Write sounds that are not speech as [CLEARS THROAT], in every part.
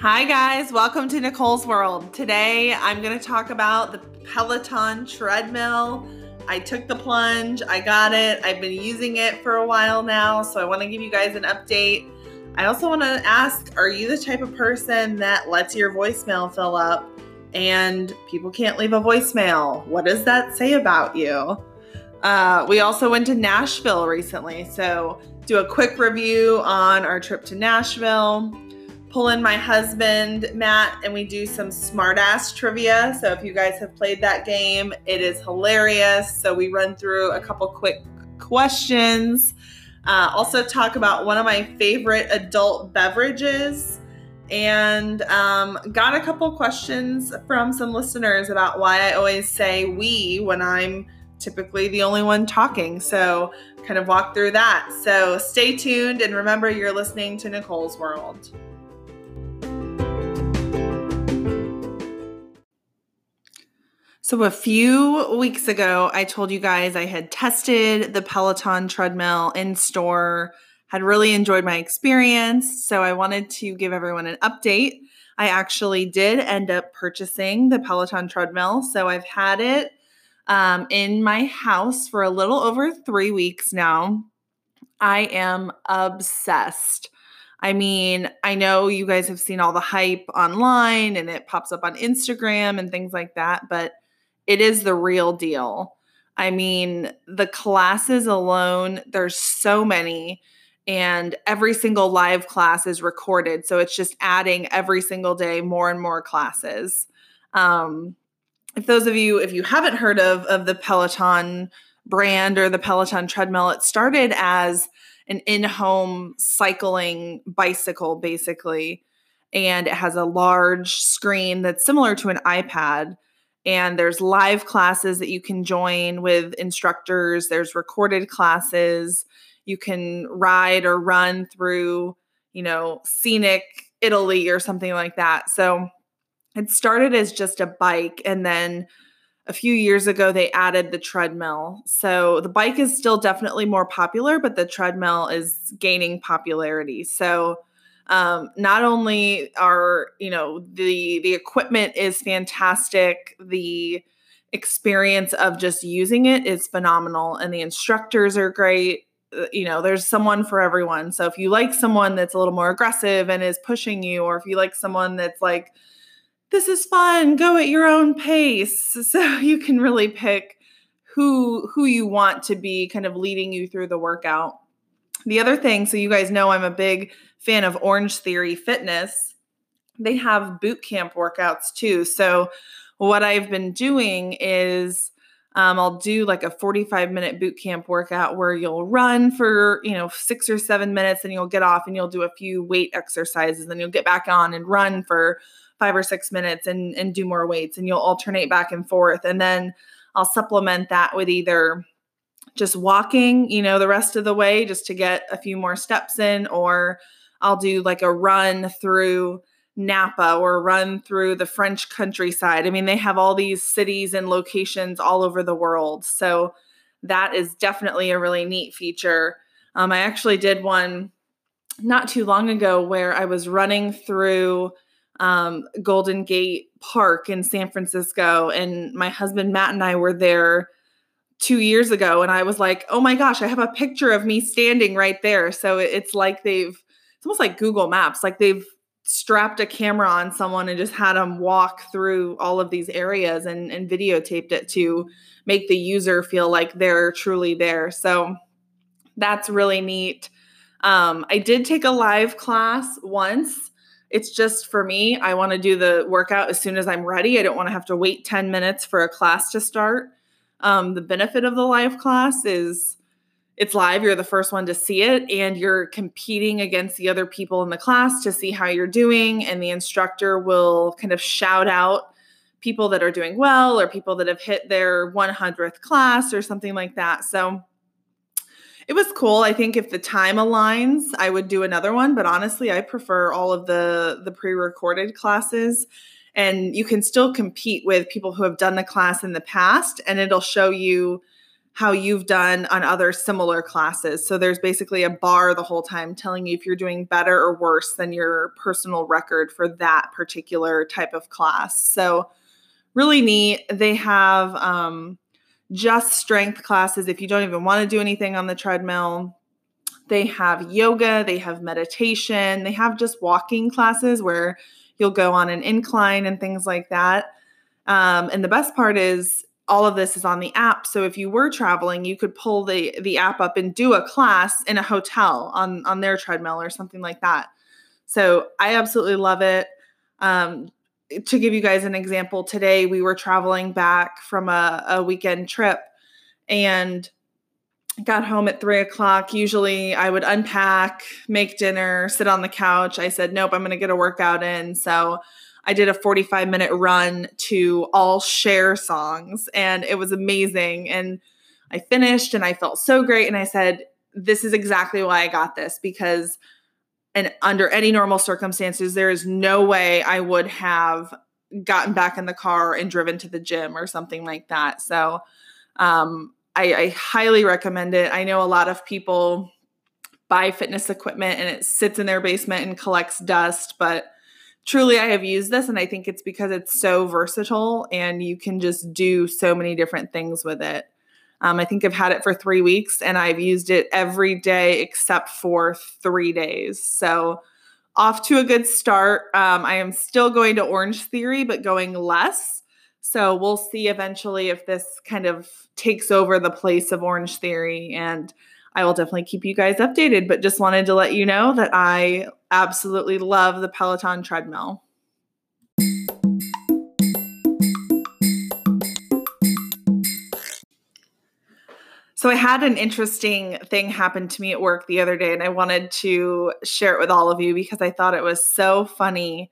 Hi, guys. Welcome to Nicole's World. Today, I'm going to talk about the Peloton treadmill. I took the plunge, I got it. I've been using it for a while now, so I want to give you guys an update. I also want to ask Are you the type of person that lets your voicemail fill up and people can't leave a voicemail? What does that say about you? Uh, we also went to Nashville recently, so do a quick review on our trip to Nashville pull in my husband, Matt, and we do some smartass trivia. So if you guys have played that game, it is hilarious. So we run through a couple quick questions. Uh, also, talk about one of my favorite adult beverages. And um, got a couple questions from some listeners about why I always say we when I'm typically the only one talking. So, kind of walk through that. So, stay tuned and remember you're listening to Nicole's World. So, a few weeks ago, I told you guys I had tested the Peloton treadmill in store, had really enjoyed my experience. So, I wanted to give everyone an update. I actually did end up purchasing the Peloton treadmill. So, I've had it um, in my house for a little over three weeks now. I am obsessed. I mean, I know you guys have seen all the hype online and it pops up on Instagram and things like that, but it is the real deal. I mean, the classes alone, there's so many, and every single live class is recorded. So it's just adding every single day more and more classes. Um, if those of you, if you haven't heard of, of the Peloton brand or the Peloton treadmill, it started as an in home cycling bicycle, basically. And it has a large screen that's similar to an iPad and there's live classes that you can join with instructors. There's recorded classes. You can ride or run through you know scenic italy or something like that. So it started as just a bike and then a few years ago they added the treadmill. So the bike is still definitely more popular but the treadmill is gaining popularity. So um, not only are you know the the equipment is fantastic the experience of just using it is phenomenal and the instructors are great. Uh, you know there's someone for everyone. So if you like someone that's a little more aggressive and is pushing you or if you like someone that's like this is fun go at your own pace [LAUGHS] so you can really pick who who you want to be kind of leading you through the workout the other thing so you guys know i'm a big fan of Orange Theory Fitness, they have boot camp workouts too. So, what I've been doing is um, I'll do like a 45 minute boot camp workout where you'll run for, you know, six or seven minutes and you'll get off and you'll do a few weight exercises and you'll get back on and run for five or six minutes and, and do more weights and you'll alternate back and forth. And then I'll supplement that with either just walking, you know, the rest of the way just to get a few more steps in or I'll do like a run through Napa or run through the French countryside. I mean, they have all these cities and locations all over the world. So that is definitely a really neat feature. Um, I actually did one not too long ago where I was running through um, Golden Gate Park in San Francisco, and my husband Matt and I were there two years ago. And I was like, oh my gosh, I have a picture of me standing right there. So it's like they've it's almost like Google Maps. Like they've strapped a camera on someone and just had them walk through all of these areas and, and videotaped it to make the user feel like they're truly there. So that's really neat. Um, I did take a live class once. It's just for me. I want to do the workout as soon as I'm ready. I don't want to have to wait 10 minutes for a class to start. Um, the benefit of the live class is it's live, you're the first one to see it, and you're competing against the other people in the class to see how you're doing. And the instructor will kind of shout out people that are doing well or people that have hit their 100th class or something like that. So it was cool. I think if the time aligns, I would do another one, but honestly, I prefer all of the the pre-recorded classes and you can still compete with people who have done the class in the past and it'll show you how you've done on other similar classes. So there's basically a bar the whole time telling you if you're doing better or worse than your personal record for that particular type of class. So really neat. They have um, just strength classes if you don't even want to do anything on the treadmill. They have yoga, they have meditation, they have just walking classes where you'll go on an incline and things like that. Um, and the best part is all of this is on the app. So if you were traveling, you could pull the the app up and do a class in a hotel on on their treadmill or something like that. So I absolutely love it. Um, to give you guys an example, today we were traveling back from a, a weekend trip and got home at three o'clock. Usually I would unpack, make dinner, sit on the couch. I said, nope, I'm going to get a workout in. So I did a 45 minute run to all Cher songs and it was amazing. And I finished and I felt so great. And I said, this is exactly why I got this because and under any normal circumstances, there is no way I would have gotten back in the car and driven to the gym or something like that. So um, I, I highly recommend it. I know a lot of people buy fitness equipment and it sits in their basement and collects dust, but truly I have used this and I think it's because it's so versatile and you can just do so many different things with it. Um, I think I've had it for three weeks and I've used it every day except for three days. So, off to a good start. Um, I am still going to Orange Theory, but going less. So, we'll see eventually if this kind of takes over the place of Orange Theory. And I will definitely keep you guys updated, but just wanted to let you know that I absolutely love the Peloton treadmill. So I had an interesting thing happen to me at work the other day, and I wanted to share it with all of you because I thought it was so funny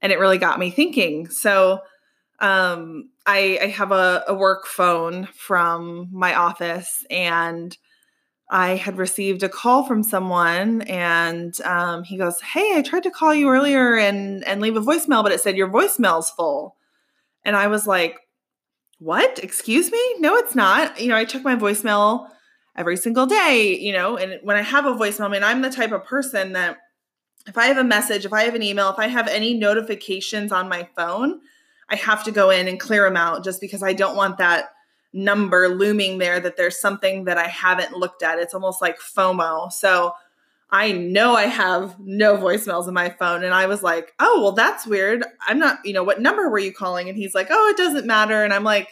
and it really got me thinking. So um, I, I, have a, a work phone from my office, and I had received a call from someone, and um, he goes, "Hey, I tried to call you earlier and and leave a voicemail, but it said your voicemail's full." And I was like, what? Excuse me? No, it's not. You know, I check my voicemail every single day, you know, and when I have a voicemail, I mean, I'm the type of person that if I have a message, if I have an email, if I have any notifications on my phone, I have to go in and clear them out just because I don't want that number looming there that there's something that I haven't looked at. It's almost like FOMO. So I know I have no voicemails in my phone. And I was like, oh, well, that's weird. I'm not, you know, what number were you calling? And he's like, oh, it doesn't matter. And I'm like,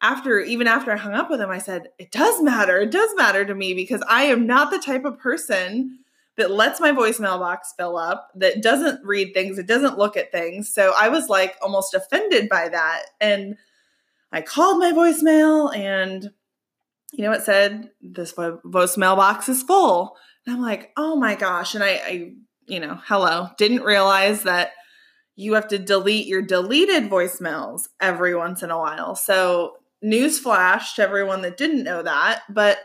after, even after I hung up with him, I said, it does matter. It does matter to me because I am not the type of person that lets my voicemail box fill up, that doesn't read things, it doesn't look at things. So I was like almost offended by that. And I called my voicemail and, you know, it said, this voicemail box is full. And I'm like, oh my gosh. And I, I, you know, hello, didn't realize that you have to delete your deleted voicemails every once in a while. So, newsflash to everyone that didn't know that. But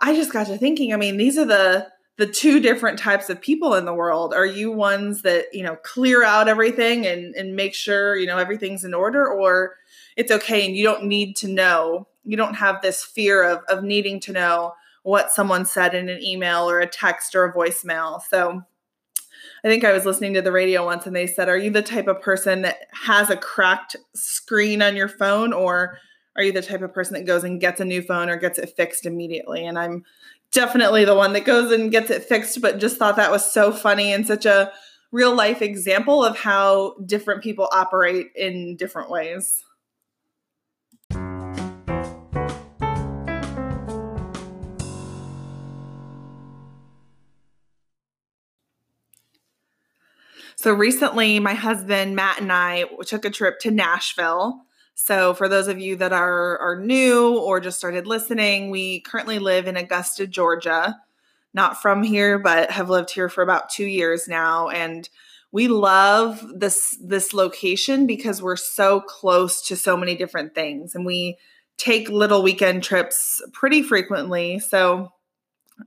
I just got to thinking, I mean, these are the the two different types of people in the world are you ones that you know clear out everything and and make sure you know everything's in order or it's okay and you don't need to know you don't have this fear of of needing to know what someone said in an email or a text or a voicemail. So I think I was listening to the radio once and they said, Are you the type of person that has a cracked screen on your phone or are you the type of person that goes and gets a new phone or gets it fixed immediately? And I'm definitely the one that goes and gets it fixed, but just thought that was so funny and such a real life example of how different people operate in different ways. So recently, my husband Matt and I took a trip to Nashville. So for those of you that are are new or just started listening, we currently live in Augusta, Georgia. Not from here, but have lived here for about 2 years now and we love this this location because we're so close to so many different things and we take little weekend trips pretty frequently. So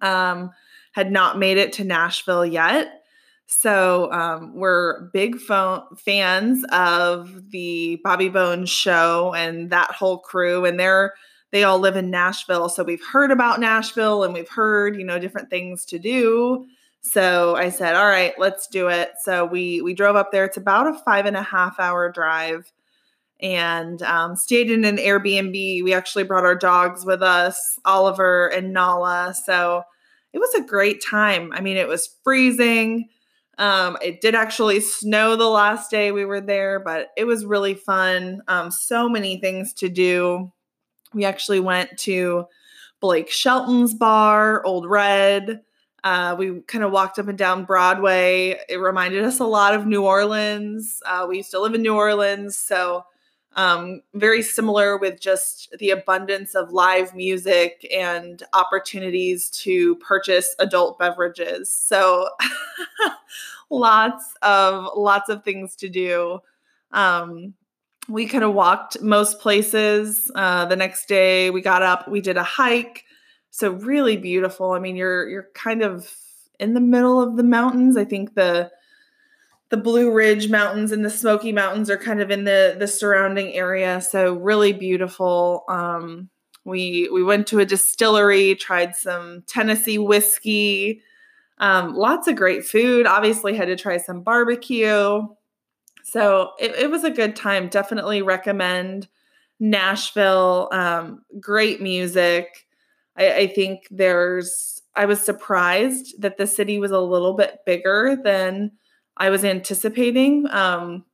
um had not made it to Nashville yet so um, we're big fo- fans of the Bobby Bones show and that whole crew, and they're they all live in Nashville. So we've heard about Nashville and we've heard, you know, different things to do. So I said, all right, let's do it. So we we drove up there. It's about a five and a half hour drive and um, stayed in an Airbnb. We actually brought our dogs with us, Oliver and Nala. So it was a great time. I mean, it was freezing. Um, it did actually snow the last day we were there, but it was really fun. Um, so many things to do. We actually went to Blake Shelton's bar, Old Red. Uh, we kind of walked up and down Broadway. It reminded us a lot of New Orleans. Uh, we used to live in New Orleans, so um, very similar with just the abundance of live music and opportunities to purchase adult beverages. So [LAUGHS] lots of lots of things to do. Um, we kind of walked most places. Uh, the next day, we got up, we did a hike. So really beautiful. I mean, you're you're kind of in the middle of the mountains. I think the the Blue Ridge Mountains and the Smoky Mountains are kind of in the the surrounding area. So really beautiful. Um, we we went to a distillery, tried some Tennessee whiskey, um, lots of great food. Obviously, had to try some barbecue. So it, it was a good time. Definitely recommend Nashville. Um, great music. I, I think there's. I was surprised that the city was a little bit bigger than I was anticipating. Um,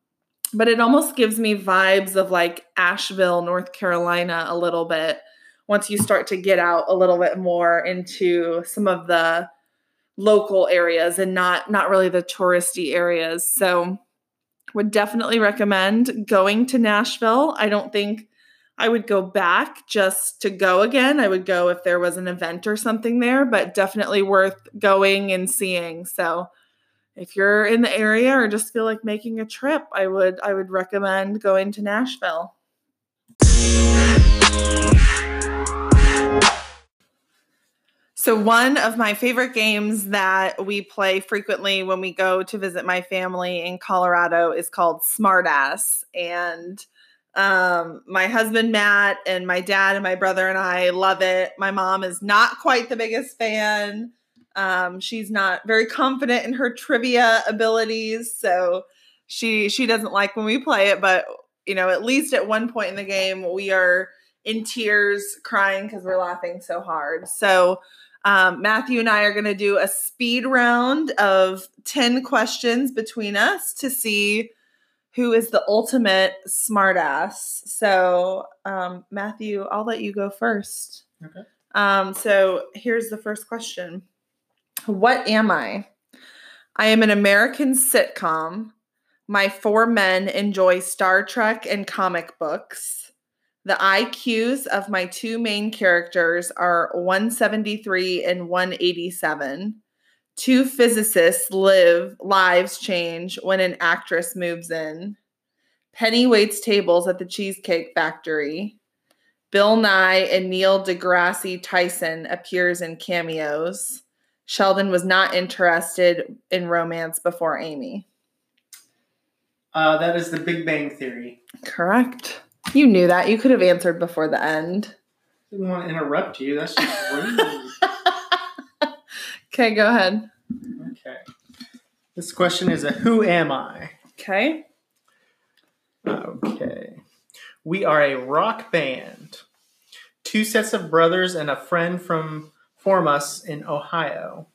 but it almost gives me vibes of like Asheville, North Carolina, a little bit once you start to get out a little bit more into some of the local areas and not not really the touristy areas. So would definitely recommend going to Nashville. I don't think I would go back just to go again. I would go if there was an event or something there, but definitely worth going and seeing. So if you're in the area or just feel like making a trip, I would I would recommend going to Nashville. So one of my favorite games that we play frequently when we go to visit my family in Colorado is called Smartass and um, my husband Matt and my dad and my brother and I love it. My mom is not quite the biggest fan. Um, she's not very confident in her trivia abilities, so she she doesn't like when we play it. But you know, at least at one point in the game, we are in tears, crying because we're laughing so hard. So. Um, Matthew and I are going to do a speed round of 10 questions between us to see who is the ultimate smartass. So, um, Matthew, I'll let you go first. Okay. Um, so, here's the first question what am I? I am an American sitcom. My four men enjoy Star Trek and comic books. The IQs of my two main characters are 173 and 187. Two physicists live lives change when an actress moves in. Penny waits tables at the Cheesecake Factory. Bill Nye and Neil deGrasse Tyson appears in cameos. Sheldon was not interested in romance before Amy. Uh, that is the Big Bang Theory. Correct. You knew that. You could have answered before the end. I Didn't want to interrupt you. That's just [LAUGHS] rude. okay, go ahead. Okay. This question is a Who am I? Okay. Okay. We are a rock band. Two sets of brothers and a friend from form us in Ohio.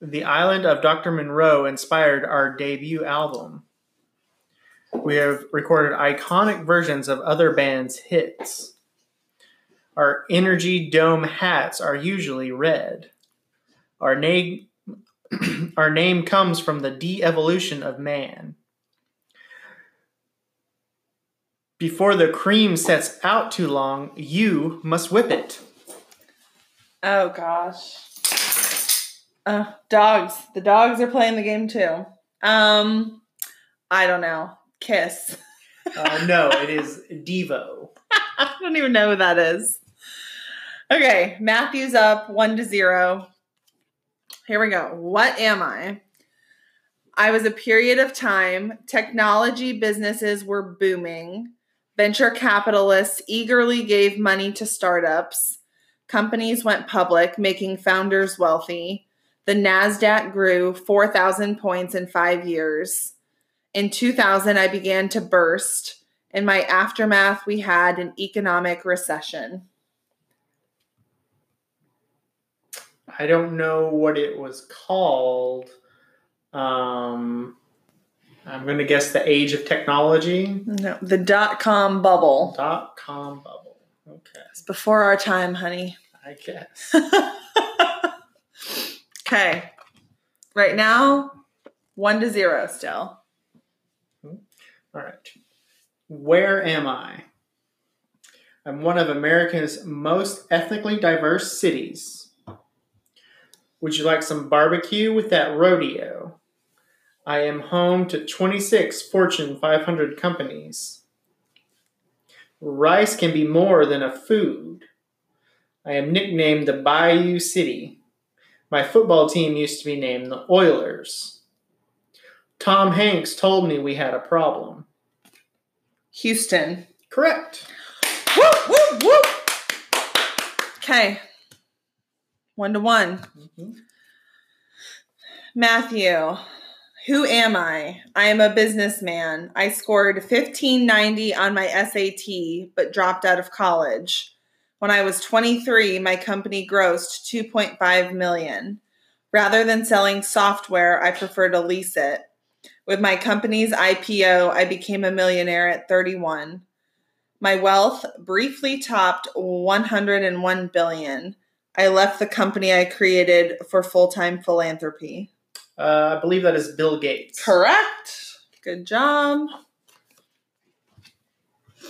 The island of Dr. Monroe inspired our debut album. We have recorded iconic versions of other bands' hits. Our energy dome hats are usually red. Our name, [CLEARS THROAT] our name comes from the de evolution of man. Before the cream sets out too long, you must whip it. Oh gosh. Uh, dogs. The dogs are playing the game too. Um, I don't know. Kiss. uh, no, it is Devo. [LAUGHS] I don't even know who that is. Okay, Matthew's up one to zero. Here we go. What am I? I was a period of time, technology businesses were booming. Venture capitalists eagerly gave money to startups. Companies went public, making founders wealthy. The NASDAQ grew 4,000 points in five years. In 2000, I began to burst. In my aftermath, we had an economic recession. I don't know what it was called. Um, I'm going to guess the age of technology. No, the dot com bubble. Dot com bubble. Okay. It's before our time, honey. I guess. [LAUGHS] okay. Right now, one to zero still. Hmm. All right. Where am I? I'm one of America's most ethnically diverse cities. Would you like some barbecue with that rodeo? I am home to 26 Fortune 500 companies. Rice can be more than a food. I am nicknamed the Bayou City. My football team used to be named the Oilers. Tom Hanks told me we had a problem. Houston. Correct. Whoop, whoop, whoop. Okay. One to one. Mhm. Matthew, who am I? I am a businessman. I scored 1590 on my SAT, but dropped out of college. When I was 23, my company grossed 2.5 million. Rather than selling software, I prefer to lease it. With my company's IPO, I became a millionaire at 31. My wealth briefly topped 101 billion. I left the company I created for full-time philanthropy. Uh, I believe that is Bill Gates. Correct. Good job.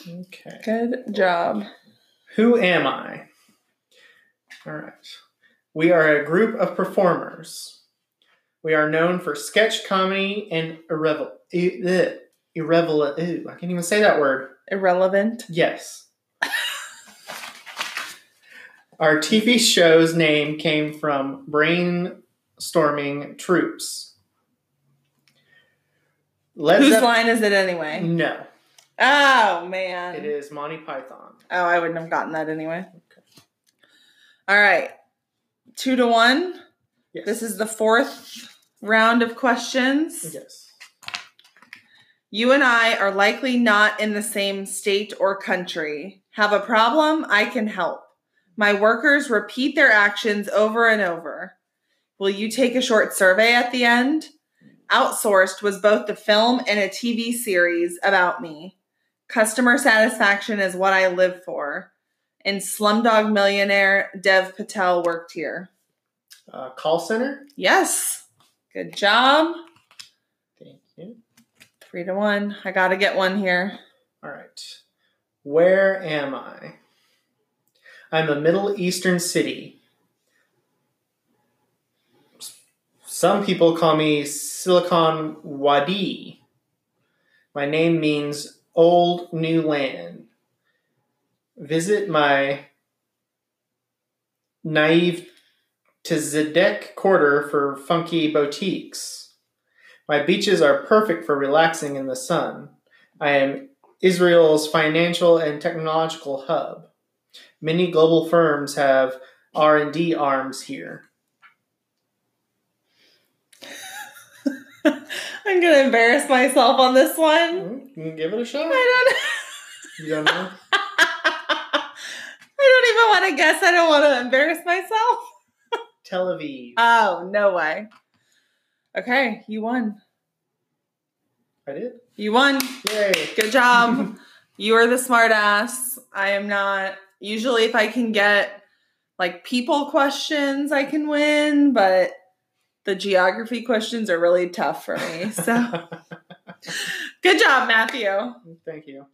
Okay. Good job. Who am I? All right. We are a group of performers. We are known for sketch comedy and irrevel- e- ugh, I can't even say that word. Irrelevant. Yes. Our TV show's name came from brainstorming troops. Led Whose Zepp- line is it anyway? No, Oh man. it is Monty Python. Oh, I wouldn't have gotten that anyway. Okay. All right. Two to one. Yes. This is the fourth round of questions. yes. You and I are likely not in the same state or country. Have a problem? I can help. My workers repeat their actions over and over. Will you take a short survey at the end? Outsourced was both the film and a TV series about me. Customer satisfaction is what I live for. In Slumdog Millionaire, Dev Patel worked here. Uh, call center. Yes. Good job. Thank you. Three to one. I got to get one here. All right. Where am I? I'm a Middle Eastern city. Some people call me Silicon Wadi. My name means old new land. Visit my Neve Tzedek quarter for funky boutiques. My beaches are perfect for relaxing in the sun. I am Israel's financial and technological hub. Many global firms have R&D arms here. I'm to embarrass myself on this one. Give it a shot. I don't know? don't [LAUGHS] I don't even want to guess. I don't want to embarrass myself. [LAUGHS] Tel Aviv. Oh, no way. Okay, you won. I did. You won. Yay. Good job. [LAUGHS] you are the smart ass. I am not. Usually, if I can get like people questions, I can win, but the geography questions are really tough for me. So, [LAUGHS] good job, Matthew. Thank you.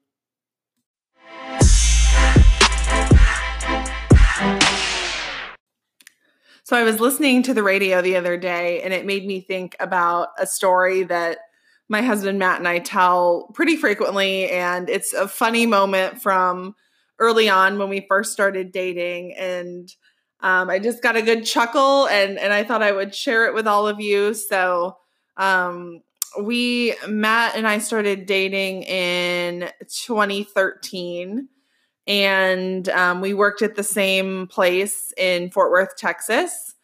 So I was listening to the radio the other day and it made me think about a story that my husband Matt and I tell pretty frequently and it's a funny moment from early on when we first started dating and um, I just got a good chuckle and and I thought I would share it with all of you. So um, we Matt and I started dating in 2013, and um, we worked at the same place in Fort Worth, Texas.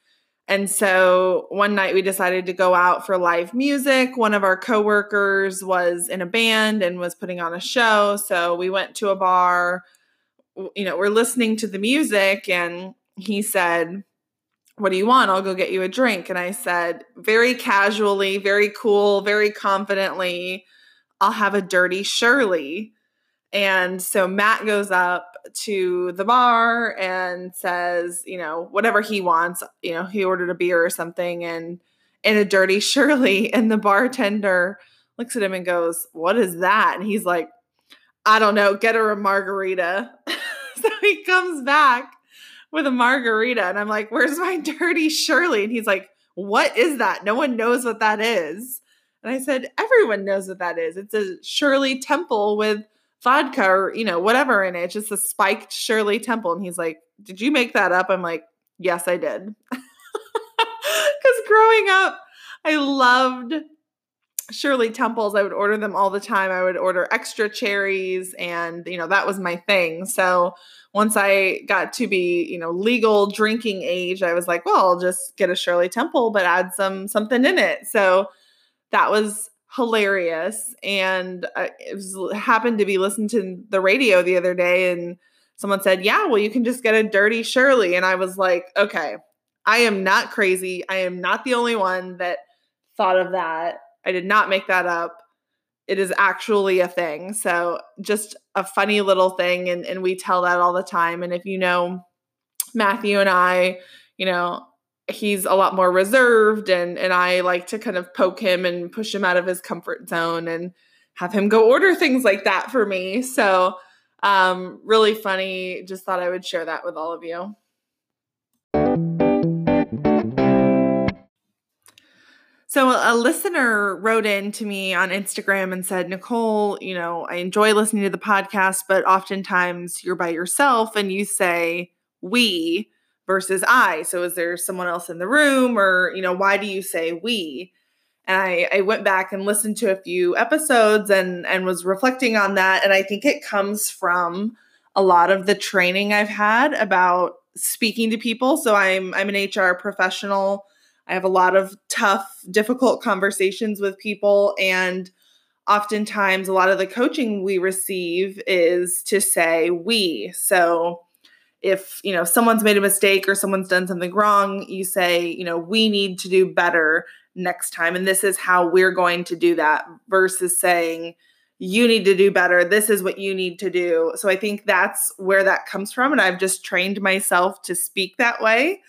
And so one night we decided to go out for live music. One of our coworkers was in a band and was putting on a show, so we went to a bar. You know, we're listening to the music, and he said what do you want? I'll go get you a drink. And I said, very casually, very cool, very confidently, I'll have a dirty Shirley. And so Matt goes up to the bar and says, you know, whatever he wants. You know, he ordered a beer or something and in a dirty [LAUGHS] Shirley. And the bartender looks at him and goes, What is that? And he's like, I don't know, get her a margarita. [LAUGHS] so he comes back with a margarita. And I'm like, where's my [LAUGHS] dirty Shirley? And he's like, what is that? No one knows what that is. And I said, everyone knows what that is. It's a Shirley Temple with vodka or, you know, whatever in it. It's just a spiked Shirley Temple. And he's like, did you make that up? I'm like, yes, I did. [LAUGHS] Because growing up, I loved Shirley Temples. I would order them all the time. I would order extra cherries, and you know that was my thing. So once I got to be, you know, legal drinking age, I was like, well, I'll just get a Shirley Temple, but add some something in it. So that was hilarious. And uh, it was, happened to be listening to the radio the other day, and someone said, yeah, well, you can just get a dirty Shirley. And I was like, okay, I am not crazy. I am not the only one that thought of that. I did not make that up it is actually a thing. So just a funny little thing. And, and we tell that all the time. And if you know Matthew and I, you know, he's a lot more reserved and and I like to kind of poke him and push him out of his comfort zone and have him go order things like that for me. So um really funny. Just thought I would share that with all of you. So a listener wrote in to me on Instagram and said, Nicole, you know, I enjoy listening to the podcast, but oftentimes you're by yourself and you say we versus I. So is there someone else in the room or, you know, why do you say we? And I, I went back and listened to a few episodes and and was reflecting on that. And I think it comes from a lot of the training I've had about speaking to people. So I'm I'm an HR professional I have a lot of tough, difficult conversations with people. And oftentimes, a lot of the coaching we receive is to say we. So, if you know someone's made a mistake or someone's done something wrong you say you know we need to do better next time and this is how we're going to do that versus saying you need to do better this is what you need to do so i think that's where that comes from and i've just trained myself to speak that way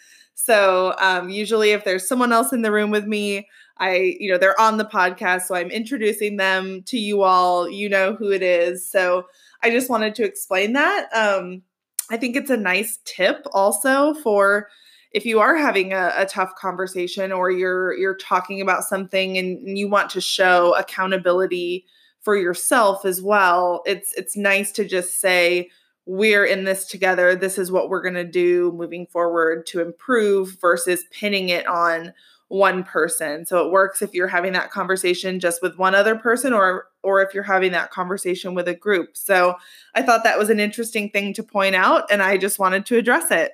so um, usually, if there's someone else in the room with me, I, you know, they're on the podcast, so I'm introducing them to you all. You know who it is. So I just wanted to explain that. Um, I think it's a nice tip also for if you are having a, a, tough conversation or you're you're talking about something and you want to show accountability for yourself as well. It's it's nice to just say we're in this together. This is what we're going to do moving forward to improve versus pinning it on one person. So it works if you're having that conversation just with one other person or or if you're having that conversation with a group. So I thought that was an interesting thing to point out and I just wanted to address it.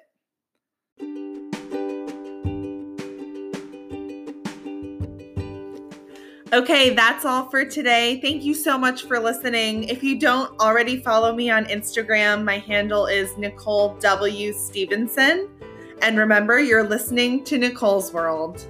Okay, that's all for today. Thank you so much for listening. If you don't already follow me on Instagram, my handle is Nicole W. Stevenson. And remember, you're listening to Nicole's World.